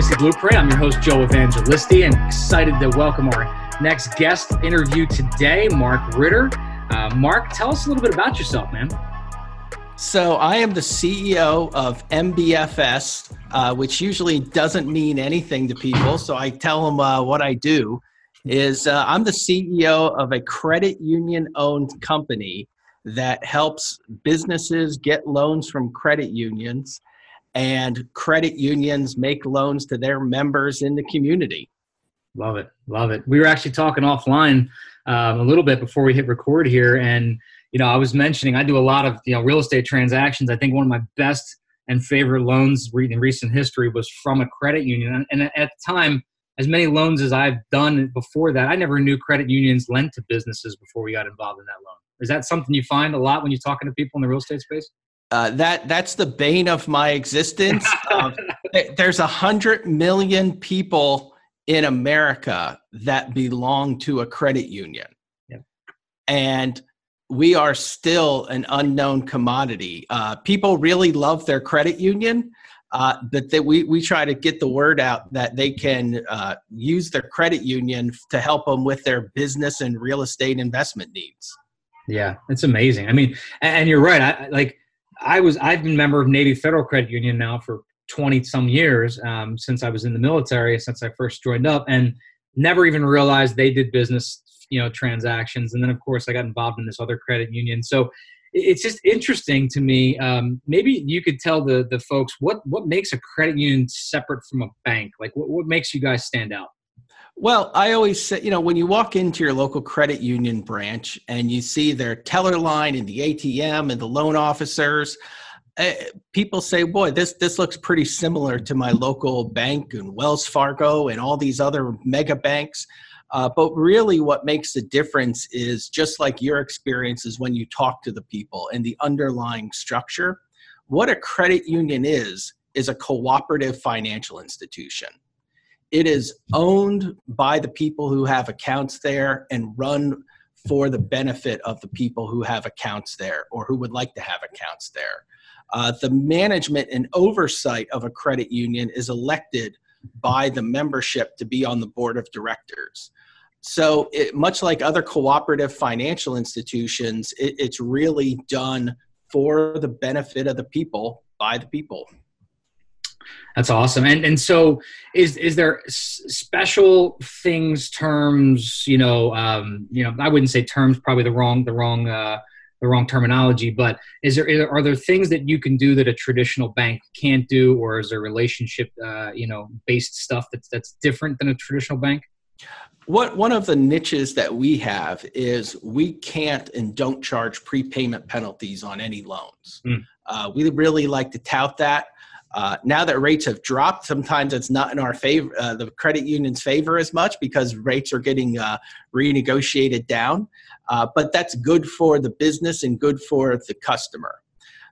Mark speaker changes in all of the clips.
Speaker 1: Legacy Blueprint. I'm your host, Joe Evangelisti, and excited to welcome our next guest interview today, Mark Ritter. Uh, Mark, tell us a little bit about yourself, man.
Speaker 2: So, I am the CEO of MBFS, uh, which usually doesn't mean anything to people. So, I tell them uh, what I do. Is uh, I'm the CEO of a credit union owned company that helps businesses get loans from credit unions and credit unions make loans to their members in the community.
Speaker 1: Love it. Love it. We were actually talking offline um, a little bit before we hit record here. And, you know, I was mentioning I do a lot of, you know, real estate transactions. I think one of my best and favorite loans in recent history was from a credit union. And at the time, as many loans as I've done before that, I never knew credit unions lent to businesses before we got involved in that loan. Is that something you find a lot when you're talking to people in the real estate space?
Speaker 2: Uh, that that's the bane of my existence. um, there's a hundred million people in America that belong to a credit union, and we are still an unknown commodity. Uh, people really love their credit union, uh, but that we we try to get the word out that they can uh, use their credit union to help them with their business and real estate investment needs.
Speaker 1: Yeah, it's amazing. I mean, and you're right. I like I was I've been a member of Navy Federal Credit Union now for 20 some years um, since I was in the military, since I first joined up, and never even realized they did business, you know, transactions. And then of course I got involved in this other credit union. So it's just interesting to me. Um, maybe you could tell the the folks what what makes a credit union separate from a bank. Like what, what makes you guys stand out?
Speaker 2: Well, I always say, you know, when you walk into your local credit union branch and you see their teller line and the ATM and the loan officers, uh, people say, "Boy, this this looks pretty similar to my local bank and Wells Fargo and all these other mega banks." Uh, but really, what makes the difference is just like your experiences when you talk to the people and the underlying structure. What a credit union is is a cooperative financial institution it is owned by the people who have accounts there and run for the benefit of the people who have accounts there or who would like to have accounts there. Uh, the management and oversight of a credit union is elected by the membership to be on the board of directors. So, it, much like other cooperative financial institutions, it, it's really done for the benefit of the people by the people.
Speaker 1: That's awesome. And and so is is there special things, terms? You know, um, you know, I wouldn't say terms. Probably the wrong the wrong uh, the wrong terminology. But is there are there things that you can do that a traditional bank can't do, or is there relationship uh, you know based stuff that's that's different than a traditional bank?
Speaker 2: What one of the niches that we have is we can't and don't charge prepayment penalties on any loans. Mm. Uh, we really like to tout that. Uh, now that rates have dropped, sometimes it's not in our favor, uh, the credit union's favor as much because rates are getting uh, renegotiated down. Uh, but that's good for the business and good for the customer.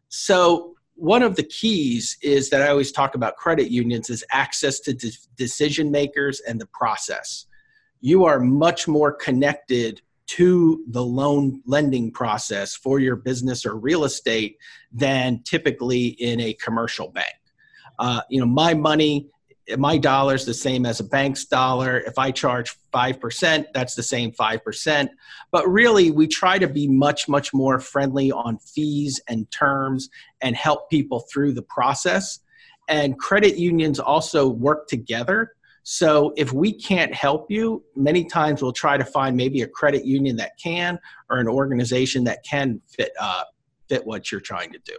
Speaker 2: So, one of the keys is that I always talk about credit unions is access to de- decision makers and the process. You are much more connected to the loan lending process for your business or real estate than typically in a commercial bank uh, you know, my money, my dollar is the same as a bank's dollar. If I charge 5%, that's the same 5%. But really, we try to be much, much more friendly on fees and terms and help people through the process. And credit unions also work together. So if we can't help you, many times we'll try to find maybe a credit union that can or an organization that can fit uh, fit what you're trying to do.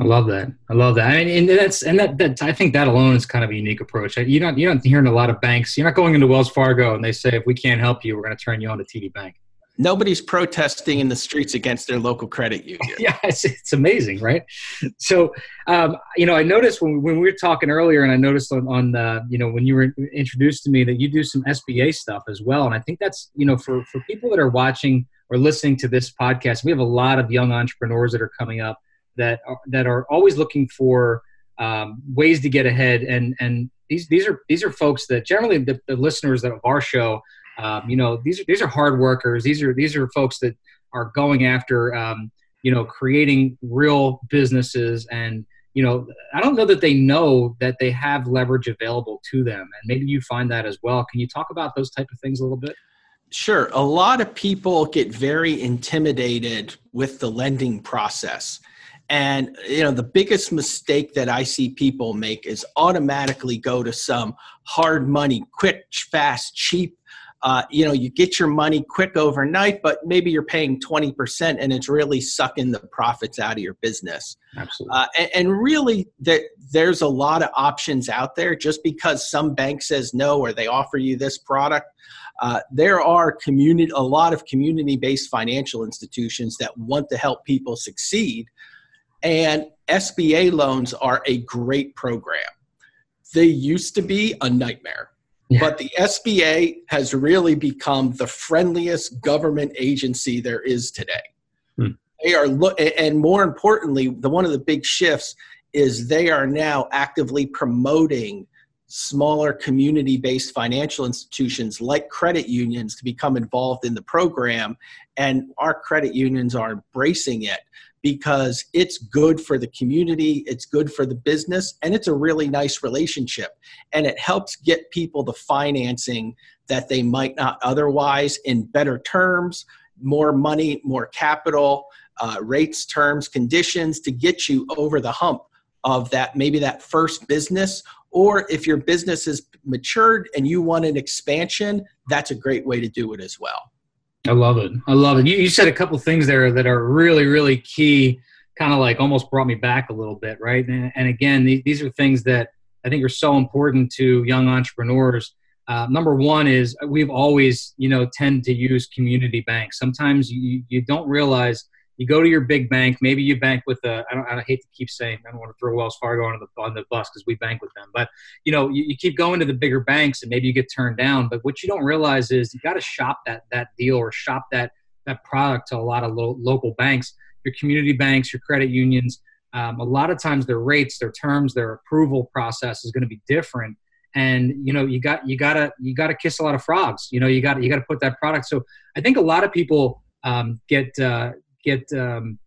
Speaker 1: I love that. I love that. I mean, and that's and that, that I think that alone is kind of a unique approach. You're not you're not hearing a lot of banks. You're not going into Wells Fargo and they say if we can't help you, we're going to turn you on to TD Bank.
Speaker 2: Nobody's protesting in the streets against their local credit union.
Speaker 1: yeah, it's, it's amazing, right? So, um, you know, I noticed when, when we were talking earlier, and I noticed on, on uh, you know, when you were introduced to me that you do some SBA stuff as well. And I think that's, you know, for, for people that are watching or listening to this podcast, we have a lot of young entrepreneurs that are coming up that are, that are always looking for um, ways to get ahead. And and these these are these are folks that generally the, the listeners of our show, um, you know, these are these are hard workers. These are these are folks that are going after um, you know creating real businesses and you know, I don't know that they know that they have leverage available to them. And maybe you find that as well. Can you talk about those type of things a little bit?
Speaker 2: Sure. A lot of people get very intimidated with the lending process. And you know, the biggest mistake that I see people make is automatically go to some hard money, quick, fast, cheap uh, you know you get your money quick overnight but maybe you're paying 20% and it's really sucking the profits out of your business.
Speaker 1: Absolutely. Uh,
Speaker 2: and, and, really that there's a lot of options out there. Just because some bank says no or they offer you this product uh, there are community a lot of community based financial institutions that want to help people succeed and sba loans are a great program they used to be a nightmare yeah. But the SBA has really become the friendliest government agency there is today. Hmm. They are look, and more importantly, the one of the big shifts is they are now actively promoting smaller community-based financial institutions like credit unions to become involved in the program and our credit unions are embracing it because it's good for the community, it's good for the business, and it's a really nice relationship. And it helps get people the financing that they might not otherwise in better terms, more money, more capital, uh, rates, terms, conditions to get you over the hump of that maybe that first business or if your business is matured and you want an expansion that's a great way to do it as well
Speaker 1: I love it. I love it. You, you said a couple things there that are really, really key, kind of like almost brought me back a little bit, right? And, and again, these, these are things that I think are so important to young entrepreneurs. Uh, number one is we've always, you know, tend to use community banks. Sometimes you, you don't realize – you go to your big bank. Maybe you bank with a. I don't. I hate to keep saying. I don't want to throw Wells Fargo on the on the bus because we bank with them. But you know, you, you, keep going to the bigger banks, and maybe you get turned down. But what you don't realize is you got to shop that that deal or shop that that product to a lot of lo- local banks, your community banks, your credit unions. Um, a lot of times, their rates, their terms, their approval process is going to be different and you know you got you gotta you gotta kiss a lot of frogs you know you got you gotta put that product so i think a lot of people um, get uh, get um,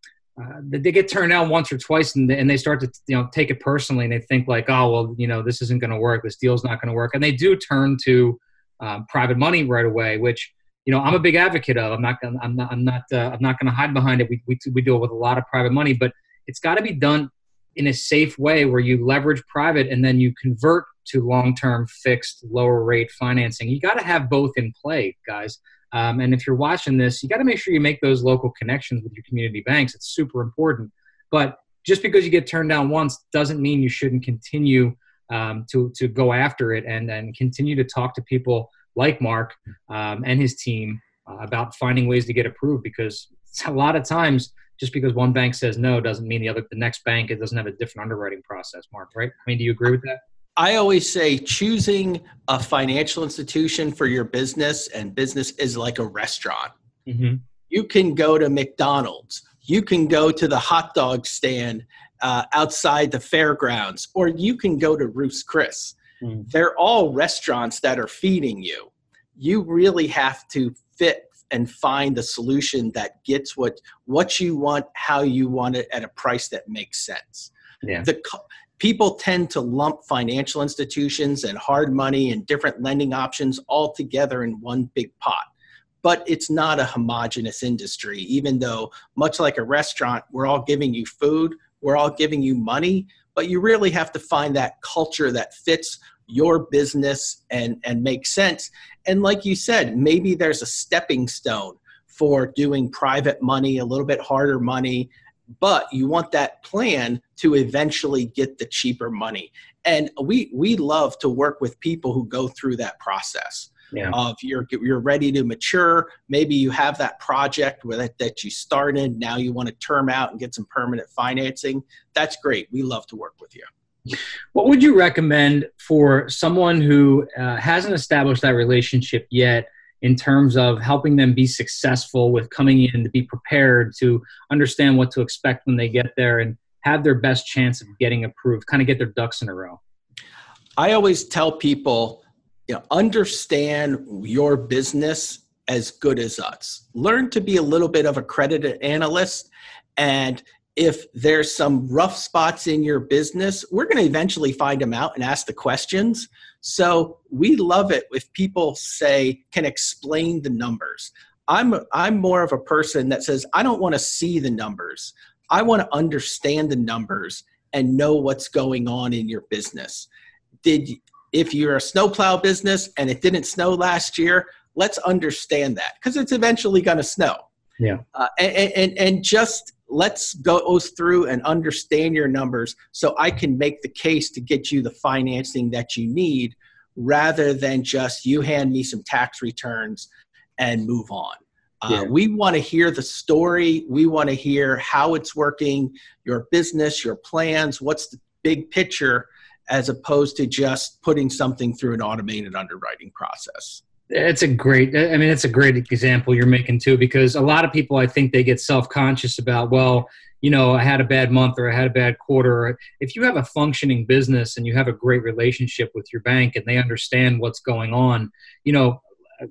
Speaker 1: uh, they get turned down once or twice and, and they start to you know take it personally and they think like oh well you know this isn't going to work. This deal's not going to work. And they do turn to um, private money right away which you know i'm a big advocate of. I'm not gonna i'm not i'm not uh, i'm not going to hide behind it. We, we, we deal with a lot of private money but it's got to be done in a safe way where you leverage private and then you convert to long-term fixed lower rate financing. You got to have both in play guys um, and if you're watching this, you got to make sure you make those local connections with your community banks. It's super important. But just because you get turned down once doesn't mean you shouldn't continue um, to, to go after it and, and continue to talk to people like Mark um, and his team uh, about finding ways to get approved because a lot of times just because one bank says no doesn't mean the other the next bank it doesn't have a different underwriting process mark right i mean do you agree with that
Speaker 2: I always say choosing a financial institution for your business and business is like a restaurant. Mm-hmm. You can go to McDonald's, you can go to the hot dog stand uh, outside the fairgrounds, or you can go to Ruth's Chris. Mm-hmm. They're all restaurants that are feeding you. You really have to fit and find the solution that gets what what you want, how you want it, at a price that makes sense. Yeah. The people tend to lump financial institutions and hard money and different lending options all together in one big pot. But it's not a homogenous industry, even though, much like a restaurant, we're all giving you food, we're all giving you money, but you really have to find that culture that fits your business and, and makes sense. And like you said, maybe there's a stepping stone for doing private money, a little bit harder money, but you want that plan to eventually get the cheaper money. And we we love to work with people who go through that process yeah. of you're you're ready to mature. Maybe you have that project with it that you started. Now you want to term out and get some permanent financing. That's great. We love to work with you.
Speaker 1: What would you recommend for someone who uh, hasn't established that relationship yet in terms of helping them be successful with coming in to be prepared to understand what to expect when they get there and have their best chance of getting approved kind of get their ducks in a row
Speaker 2: i always tell people you know understand your business as good as us learn to be a little bit of a credit analyst and if there's some rough spots in your business, we're going to eventually find them out and ask the questions. So we love it if people say, can explain the numbers. I'm, I'm more of a person that says, I don't want to see the numbers. I want to understand the numbers and know what's going on in your business. Did if you're a snowplow business and it didn't snow last year, let's understand that because it's eventually going to snow.
Speaker 1: Yeah. Uh,
Speaker 2: and, and, and just let's go through and understand your numbers so I can make the case to get you the financing that you need rather than just you hand me some tax returns and move on. Uh, we want to hear the story. We want to hear how it's working, your business, your plans, what's the big picture, as opposed to just putting something through an automated underwriting process.
Speaker 1: It's a great, I mean, it's a great example you're making too, because a lot of people, I think they get self conscious about, well, you know, I had a bad month or I had a bad quarter. If you have a functioning business and you have a great relationship with your bank and they understand what's going on, you know,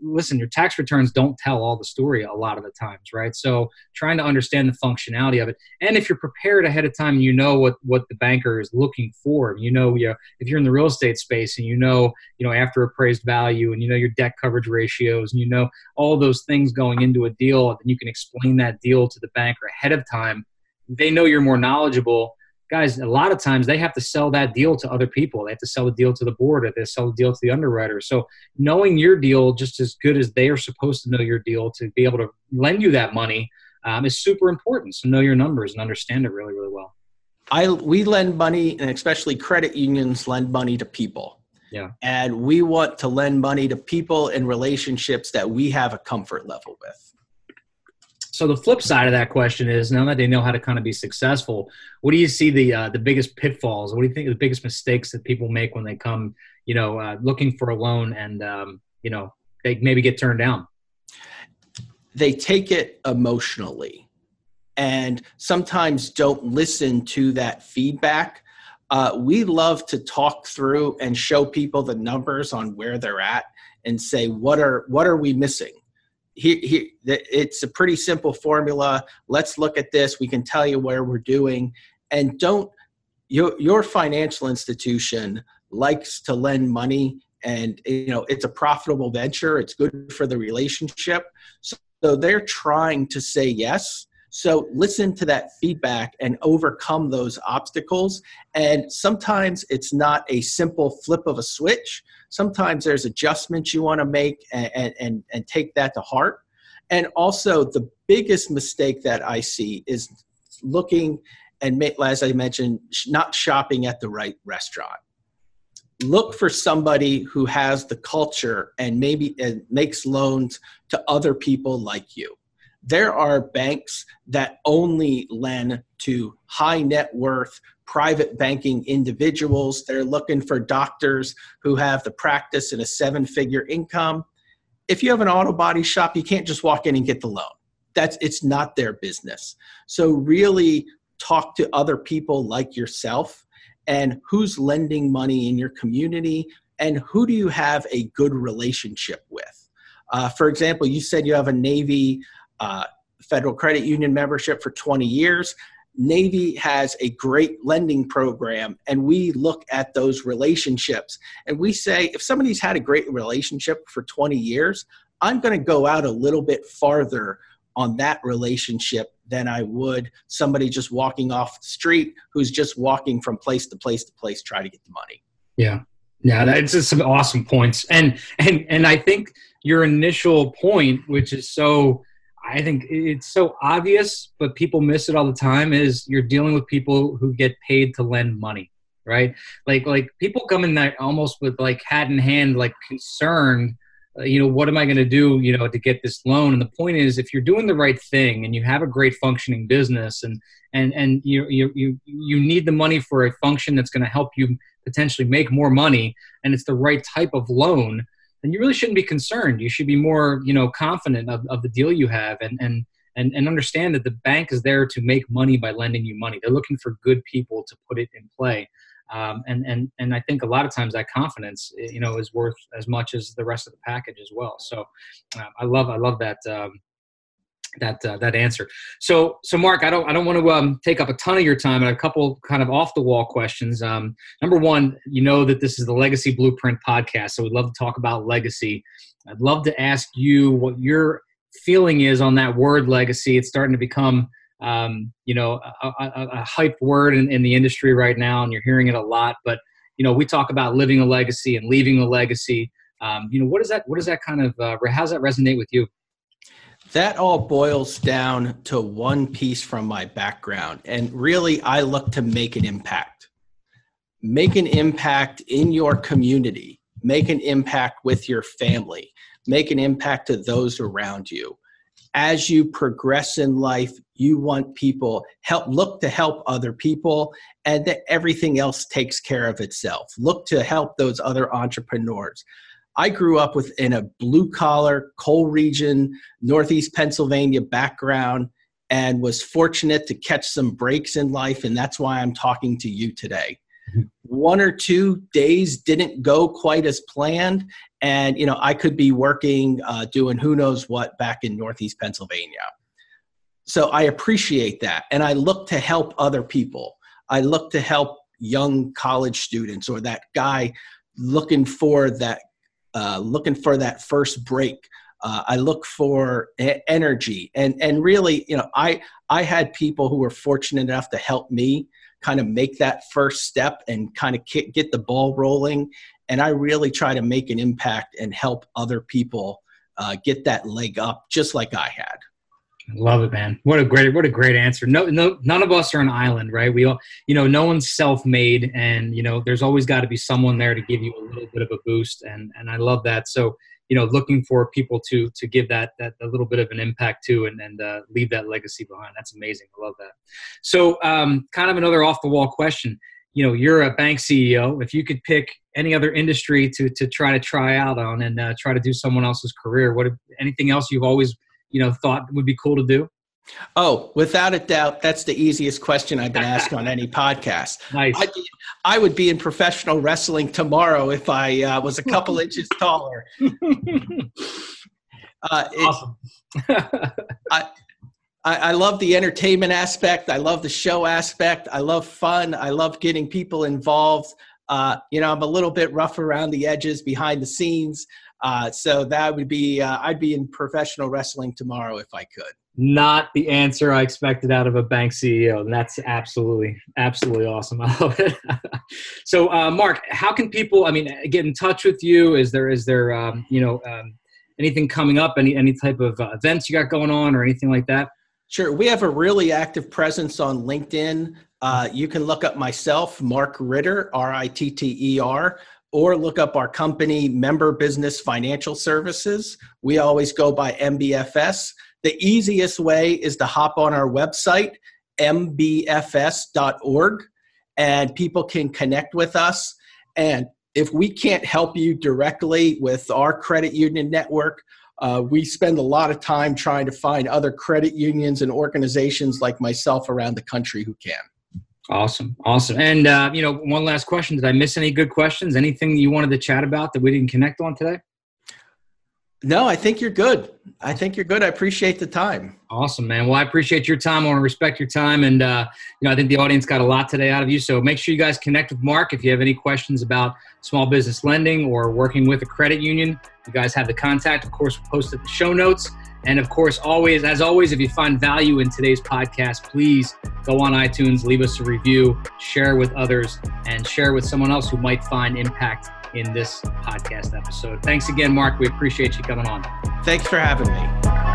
Speaker 1: listen, your tax returns don't tell all the story a lot of the times, right? So trying to understand the functionality of it, and if you're prepared ahead of time, you know what what the banker is looking for. You know, you know, if you're in the real estate space and you know, you know, after appraised value, and you know your debt coverage ratios, and you know all those things going into a deal, and you can explain that deal to the banker ahead of time. They know you're more knowledgeable guys, a lot of times they have to sell that deal to other people. They have to sell the deal to the board. Or they sell the deal to the underwriter. So knowing your deal just as good as they are supposed to know your deal to be able to lend you that money um, is super important. So know your numbers and understand it really, really well.
Speaker 2: I we lend money, and especially credit unions lend money to people.
Speaker 1: Yeah.
Speaker 2: And we want to lend money to people in relationships that we have a comfort level with.
Speaker 1: So the flip side of that question is now that they know how to kind of be successful, what do you see the uh, the biggest pitfalls? What do you think the biggest mistakes that people make when they come, you know, uh, looking for a loan and um, you know they maybe get turned down?
Speaker 2: They take it emotionally, and sometimes don't listen to that feedback. Uh, we love to talk through and show people the numbers on where they're at and say what are what are we missing he, he, it's a pretty simple formula. Let's look at this. We can tell you where we're doing. And don't, your, your financial institution likes to lend money and you know it's a profitable venture it's good for the relationship so they're trying to say yes so listen to that feedback and overcome those obstacles. And sometimes it's not a simple flip of a switch. Sometimes there's adjustments you want to make and, and, and take that to heart. And also, the biggest mistake that I see is looking and, as I mentioned, not shopping at the right restaurant look for somebody who has the culture and maybe and makes loans to other people like you there are banks that only lend to high net worth private banking individuals. They're looking for doctors who have the practice and a seven figure income. If you have an auto body shop, you can't just walk in and get the loan. That's it's not their business. So really talk to other people like yourself and who's lending money in your community and who do you have a good relationship with. Uh, for example, you said you have a Navy uh, Federal Credit Union membership for 20 years. Navy has a great lending program, and we look at those relationships and we say if somebody's had a great relationship for 20 years, I'm going to go out a little bit farther on that relationship than I would somebody just walking off the street who's just walking from place to place to place trying to get the money.
Speaker 1: Yeah. Yeah, that's just some awesome points. And and and I think your initial point, which is so I think it's so obvious, but people miss it all the time. Is you're dealing with people who get paid to lend money, right? Like like people come in that almost with like hat in hand, like concerned. Uh, you know, what am I going to do? You know, to get this loan? And the point is, if you're doing the right thing and you have a great functioning business, and and and you you you you need the money for a function that's going to help you potentially make more money, and it's the right type of loan then you really shouldn't be concerned. You should be more, you know, confident of, of the deal you have and, and, and, and understand that the bank is there to make money by lending you money. They're looking for good people to put it in play. Um, and, and, and I think a lot of times that confidence, you know, is worth as much as the rest of the package as well. So uh, I love, I love that, um, that uh, that answer. So so Mark, I don't I don't want to um, take up a ton of your time. And a couple kind of off the wall questions. Um, number one, you know that this is the Legacy Blueprint podcast, so we'd love to talk about legacy. I'd love to ask you what your feeling is on that word legacy. It's starting to become um, you know a, a, a hype word in, in the industry right now, and you're hearing it a lot. But you know we talk about living a legacy and leaving a legacy. Um, you know what does that what does that kind of uh, how does that resonate with you?
Speaker 2: That all boils down to one piece from my background. And really, I look to make an impact. Make an impact in your community, make an impact with your family, make an impact to those around you. As you progress in life, you want people help look to help other people and that everything else takes care of itself. Look to help those other entrepreneurs. I grew up within a blue collar, coal region, Northeast Pennsylvania background, and was fortunate to catch some breaks in life. And that's why I'm talking to you today. Mm-hmm. One or two days didn't go quite as planned. And, you know, I could be working, uh, doing who knows what back in Northeast Pennsylvania. So I appreciate that. And I look to help other people. I look to help young college students or that guy looking for that uh, looking for that first break. Uh, I look for a- energy, and and really, you know, I I had people who were fortunate enough to help me kind of make that first step and kind of get the ball rolling. And I really try to make an impact and help other people uh, get that leg up, just like I had.
Speaker 1: Love it, man. What a great, what a great answer. No, no, none of us are an island, right? We all, you know, no one's self-made, and you know, there's always got to be someone there to give you a little bit of a boost, and and I love that. So, you know, looking for people to to give that that a little bit of an impact to, and and uh, leave that legacy behind. That's amazing. I love that. So, um, kind of another off-the-wall question. You know, you're a bank CEO. If you could pick any other industry to to try to try out on and uh, try to do someone else's career, what anything else you've always you know thought would be cool to do?
Speaker 2: Oh, without a doubt, that's the easiest question I've been asked on any podcast.
Speaker 1: Nice.
Speaker 2: Be, I would be in professional wrestling tomorrow if I uh, was a couple inches taller.
Speaker 1: Uh, awesome.
Speaker 2: I, I, I love the entertainment aspect. I love the show aspect. I love fun. I love getting people involved. Uh, you know, I'm a little bit rough around the edges behind the scenes. Uh, so that would be, uh, I'd be in professional wrestling tomorrow if I could.
Speaker 1: Not the answer I expected out of a bank CEO. And that's absolutely, absolutely awesome. I love it. so, uh, Mark, how can people, I mean, get in touch with you? Is there, is there, um, you know, um, anything coming up, any, any type of uh, events you got going on or anything like that?
Speaker 2: Sure. We have a really active presence on LinkedIn. Uh, you can look up myself, Mark Ritter, R I T T E R or look up our company, Member Business Financial Services. We always go by MBFS. The easiest way is to hop on our website, mbfs.org, and people can connect with us. And if we can't help you directly with our credit union network, uh, we spend a lot of time trying to find other credit unions and organizations like myself around the country who can.
Speaker 1: Awesome, awesome. And uh, you know, one last question: Did I miss any good questions? Anything you wanted to chat about that we didn't connect on today?
Speaker 2: No, I think you're good. I think you're good. I appreciate the time.
Speaker 1: Awesome, man. Well, I appreciate your time. I want to respect your time, and uh, you know, I think the audience got a lot today out of you. So make sure you guys connect with Mark if you have any questions about small business lending or working with a credit union. You guys have the contact. Of course, we'll post the show notes. And of course, always, as always, if you find value in today's podcast, please go on iTunes, leave us a review, share with others, and share with someone else who might find impact in this podcast episode. Thanks again, Mark. We appreciate you coming on.
Speaker 2: Thanks for having me.